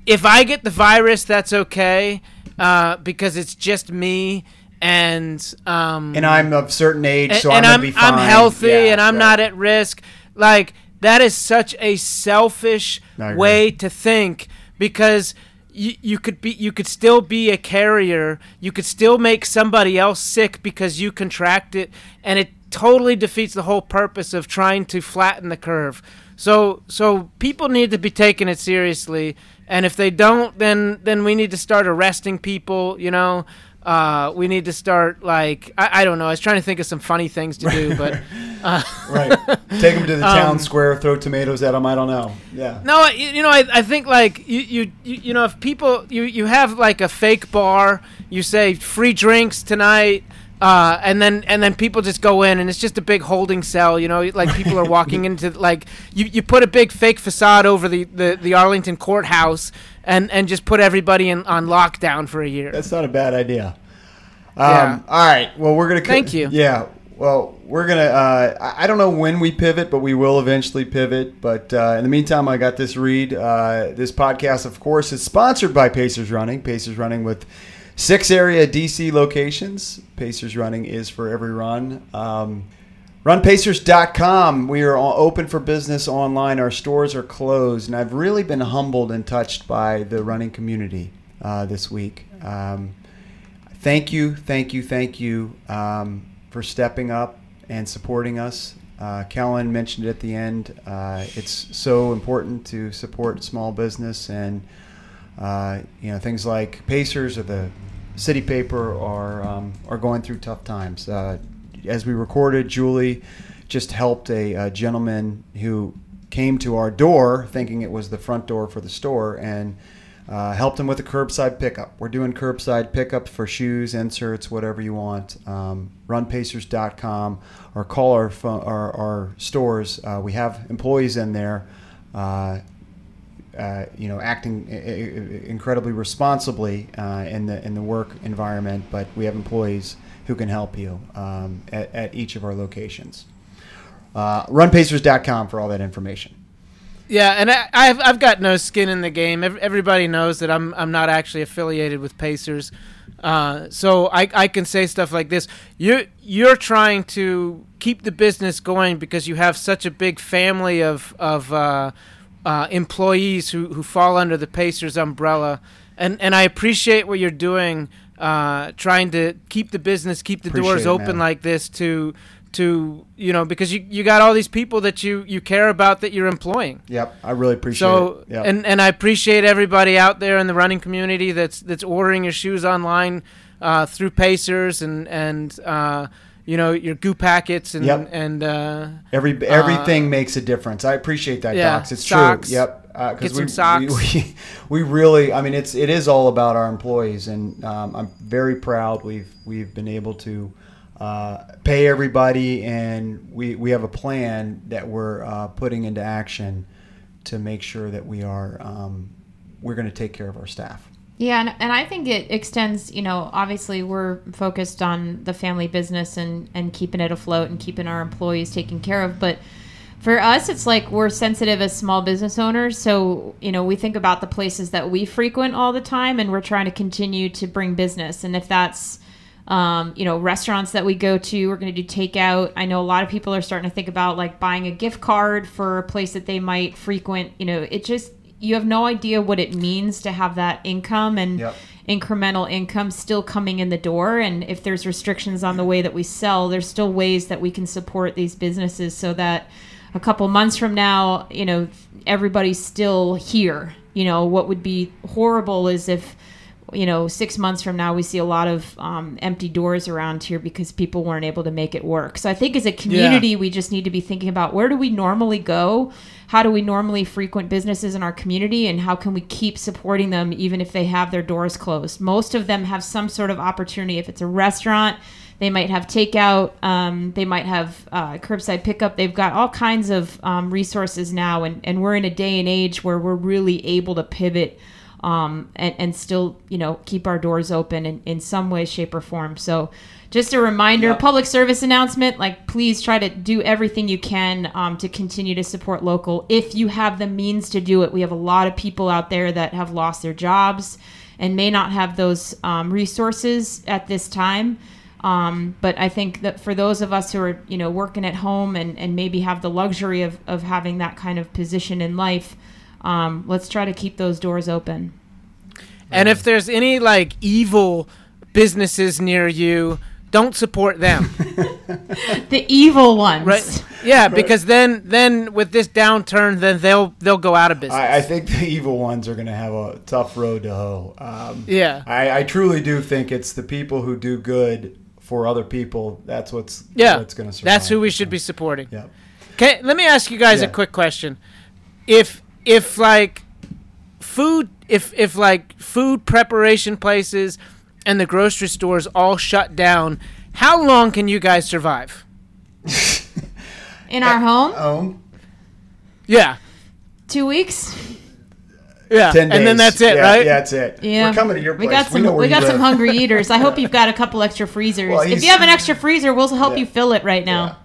if I get the virus that's okay uh because it's just me and um And I'm of certain age, and, so and I'm I'm gonna be fine. I'm healthy Yeah, and I'm right. not at risk. Like that is such a selfish way to think because you, you could be you could still be a carrier. You could still make somebody else sick because you contract it and it totally defeats the whole purpose of trying to flatten the curve. So so people need to be taking it seriously and if they don't then then we need to start arresting people, you know. Uh, we need to start like I, I don't know. I was trying to think of some funny things to do, but right. Take them to the town Um, square, throw tomatoes at them. I don't know. Yeah. No, you, you know, I, I think like you, you, you you know, if people you, you have like a fake bar, you say free drinks tonight, uh, and then and then people just go in and it's just a big holding cell. You know, like people are walking into like you, you put a big fake facade over the, the, the Arlington courthouse and, and just put everybody in on lockdown for a year. That's not a bad idea. Um, Yeah. All right. Well, we're gonna. co- Thank you. Yeah. Well, we're gonna. Uh, I I don't know when we pivot, but we will eventually pivot. But uh, in the meantime, I got this read. Uh, this podcast, of course, is sponsored by Pacers Running. Pacers Running with six area DC locations. Pacers Running is for every run. Um, RunPacers.com. We are open for business online. Our stores are closed, and I've really been humbled and touched by the running community uh, this week. Um, thank you, thank you, thank you um, for stepping up and supporting us. Uh, Kelyn mentioned it at the end. Uh, it's so important to support small business, and uh, you know things like Pacers or the City Paper are um, are going through tough times. Uh, as we recorded, Julie just helped a, a gentleman who came to our door thinking it was the front door for the store and uh, helped him with a curbside pickup. We're doing curbside pickup for shoes, inserts, whatever you want. Um, runpacers.com or call our, our, our stores. Uh, we have employees in there. Uh, uh, you know, acting incredibly responsibly uh, in the in the work environment, but we have employees who can help you um, at, at each of our locations. Uh, runpacers.com for all that information. Yeah, and I, I've I've got no skin in the game. Everybody knows that I'm I'm not actually affiliated with Pacers, uh, so I, I can say stuff like this. You you're trying to keep the business going because you have such a big family of of uh, employees who, who fall under the Pacers umbrella, and and I appreciate what you're doing, uh, trying to keep the business, keep the Appreciate doors open man. like this to to you know because you you got all these people that you you care about that you're employing. Yep, I really appreciate So it. Yep. and and I appreciate everybody out there in the running community that's that's ordering your shoes online uh, through Pacers and and uh, you know your goo packets and Yep. and uh, Every everything makes a difference. I appreciate that, yeah, Docs. It's socks. true. Yep. Because some we, socks. We, we, we really. I mean, it's it is all about our employees, and um, I'm very proud. We've we've been able to uh, pay everybody, and we we have a plan that we're uh, putting into action to make sure that we are um, we're going to take care of our staff. Yeah, and, and I think it extends, you know, obviously we're focused on the family business and, and keeping it afloat and keeping our employees taken care of. But for us, it's like we're sensitive as small business owners. So, you know, we think about the places that we frequent all the time and we're trying to continue to bring business. And if that's, um, you know, restaurants that we go to, we're going to do takeout. I know a lot of people are starting to think about like buying a gift card for a place that they might frequent. You know, it just, you have no idea what it means to have that income and Yep. incremental income still coming in the door. And if there's restrictions on the way that we sell, there's still ways that we can support these businesses so that a couple months from now, you know, everybody's still here you know, what would be horrible is if you know, six months from now, we see a lot of um, empty doors around here because people weren't able to make it work. So I think as a community, Yeah. we just need to be thinking about where do we normally go? How do we normally frequent businesses in our community? And how can we keep supporting them even if they have their doors closed? Most of them have some sort of opportunity. If it's a restaurant, they might have takeout, um, they might have uh, curbside pickup. They've got all kinds of um, resources now. And, and we're in a day and age where we're really able to pivot um, and, and still, you know, keep our doors open in, in some way, shape, or form. So, just a reminder, public service announcement. Like, please try to do everything you can um, to continue to support local. If you have the means to do it, we have a lot of people out there that have lost their jobs and may not have those um, resources at this time. Um, but I think that for those of us who are, you know, working at home and, and maybe have the luxury of, of having that kind of position in life, um, let's try to keep those doors open. And if there's any like evil businesses near you, don't support them. The evil ones. right? Yeah, because then then with this downturn, then they'll they'll go out of business. I, I think the evil ones are going to have a tough road to hoe. Um, Yeah. I, I truly do think it's the people who do good for other people. That's what's yeah, what's going to survive. that's who we should be supporting. Yeah. Okay, let me ask you guys Yeah. a quick question. If if like food if if like food preparation places and the grocery stores all shut down, how long can you guys survive? In our home, Um, Yeah. two weeks. Yeah. ten days. And then that's it, yeah, right? Yeah, that's it. Yeah, We're coming to your place. We got some. know We, where you got some hungry eaters. I hope you've got a couple extra freezers. Well, if you have an extra freezer, we'll help you fill it right now.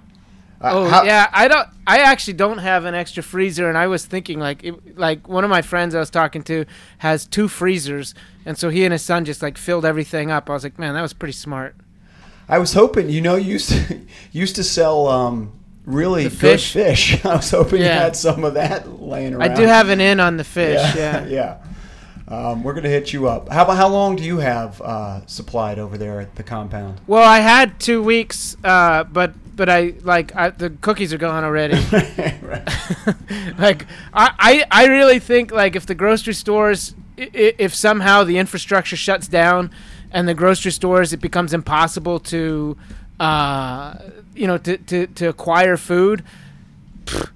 Uh, Oh how- yeah, I don't. I actually don't have an extra freezer, and I was thinking like, it, like one of my friends I was talking to has two freezers, and so he and his son just like filled everything up. I was like, man, that was pretty smart. I was hoping, you know, you used to, used to sell um, really The good fish? fish. I was hoping you had some of that laying around. I do have an in on the fish. Yeah, Yeah. yeah. Um, we're gonna hit you up. How about how long do you have uh, supplied over there at the compound? Well, I had two weeks, uh, but but I like I, the cookies are gone already. Like I, I I really think like if the grocery stores if somehow the infrastructure shuts down and the grocery stores it becomes impossible to uh you know to to, to acquire food pfft,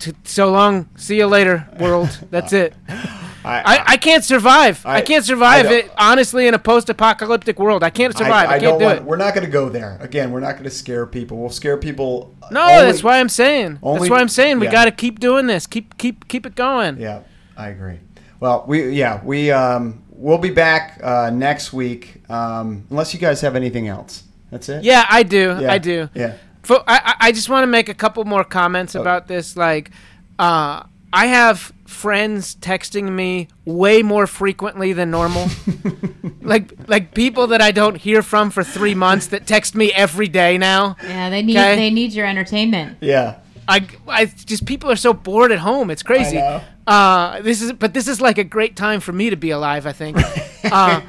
to, so long. See you later world. That's it I, I can't survive I, I- can't survive I it honestly in a post-apocalyptic world I can't survive I, I can't don't do want, it We're not going to go there again. We're not going to scare people. We'll scare people. no only- that's why I'm saying only- that's why I'm saying we yeah. got to keep doing this keep keep keep it going Yeah, I agree. Well, we yeah we um, we'll be back uh, next week um, unless you guys have anything else. That's it. yeah I do Yeah. I do Yeah. Fo- I, I I just want to make a couple more comments Oh. about this. Like, uh, I have friends texting me way more frequently than normal. like, like people that I don't hear from for three months that text me every day now. Yeah, they need Okay. they need your entertainment. Yeah. I, I just people are so bored at home. It's crazy. know. Uh, this is, but this is like a great time for me to be alive. I think. uh,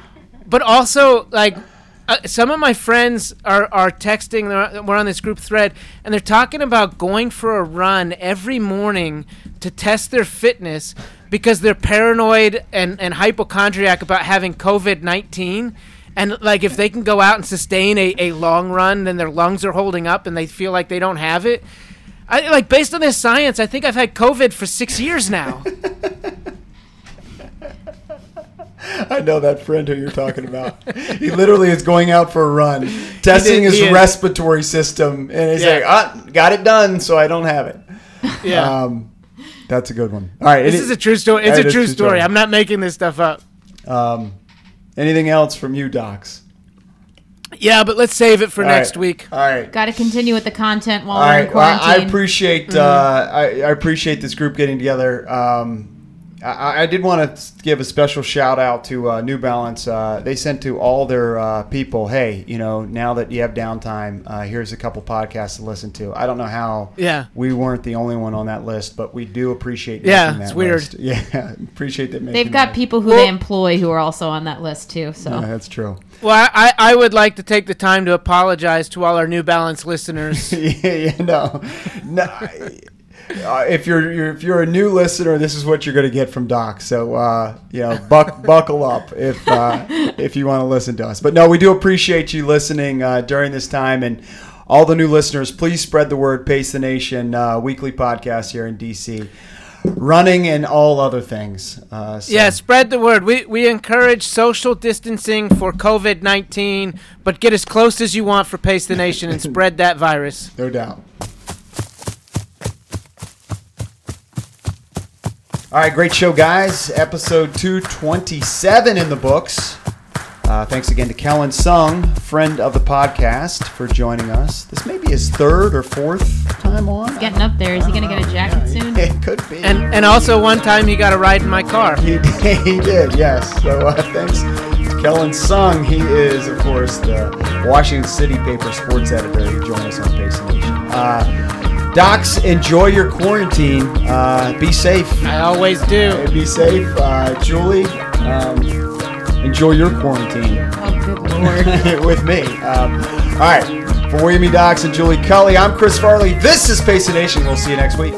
but also like. Uh, some of my friends are, are texting. We're on this group thread, and they're talking about going for a run every morning to test their fitness because they're paranoid and, and hypochondriac about having COVID 19. And, like, if they can go out and sustain a, a long run, then their lungs are holding up and they feel like they don't have it. I, like, based on this science, I think I've had COVID for six years now. I know that friend who you're talking about. he literally is going out for a run, testing did- his he is. respiratory system, and he's Yeah. like, "Ah, got it done, so I don't have it." yeah. Um, that's a good one. All right, this any- is a true story. It's a true true story. story. I'm not making this stuff up. um, anything else from you, docs? Yeah, but let's save it for All next right. week. All right. Got to continue with the content while All we're in right. Well, I quarantine. appreciate uh, I, I appreciate this group getting together. Um, I, I did want to give a special shout out to uh, New Balance. Uh, they sent to all their uh, people, hey, you know, now that you have downtime, uh, here's a couple podcasts to listen to. I don't know how Yeah. we weren't the only one on that list, but we do appreciate. Yeah, making it's weird. list. Yeah, appreciate that. They've got that. people who Well- they employ who are also on that list too. So Yeah, that's true. Well, I, I would like to take the time to apologize to all our New Balance listeners. yeah, yeah, no, no. Uh, if you're, you're if you're a new listener, this is what you're going to get from Doc. So uh, you know, buck, buckle up if uh, if you want to listen to us. But no, we do appreciate you listening uh, during this time, and all the new listeners, please spread the word. Pace the Nation uh, weekly podcast here in DC, running and all other things. Uh, so- Yeah, spread the word. We we encourage social distancing for COVID nineteen, but get as close as you want for Pace the Nation and spread that virus. no doubt. All right, great show, guys. Episode 227 in the books. Uh, thanks again to Kelyn Soong, friend of the podcast, for joining us. This may be his third or fourth time on. Getting up there. Is he going to get a jacket soon? It could be. And and also one time he got a ride in my car. he, he did, yes. So uh, thanks to Kelyn Soong. He is, of course, the Washington City paper sports editor. He joined us on Pace Nation. Uh, Docs, enjoy your quarantine. Uh, be safe. I always do. Hey, Be safe. Uh, Julie, um, enjoy your quarantine Oh, good lord. with me. Um, all right. For William E. Docs and Julie Culley, I'm Chris Farley. This is Pace Nation. We'll see you next week.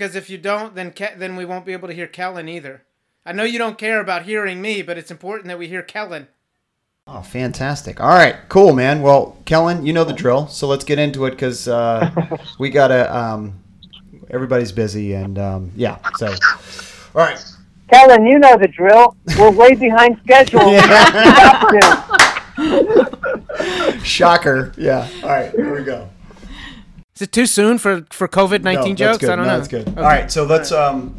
Because if you don't, then Ke- then we won't be able to hear Kelyn either. I know you don't care about hearing me, but it's important that we hear Kelyn. Oh, fantastic. All right, cool, man. Well, Kelyn, you know the drill, so let's get into it because uh, we got to, um, everybody's busy, and um, yeah, so. All right. Kelyn, you know the drill. We're way behind schedule. Stop soon. Shocker. Yeah. All right, here we go. Is it too soon for for COVID nineteen that's jokes? I don't no, know. That's good. Okay. All right, so let's um,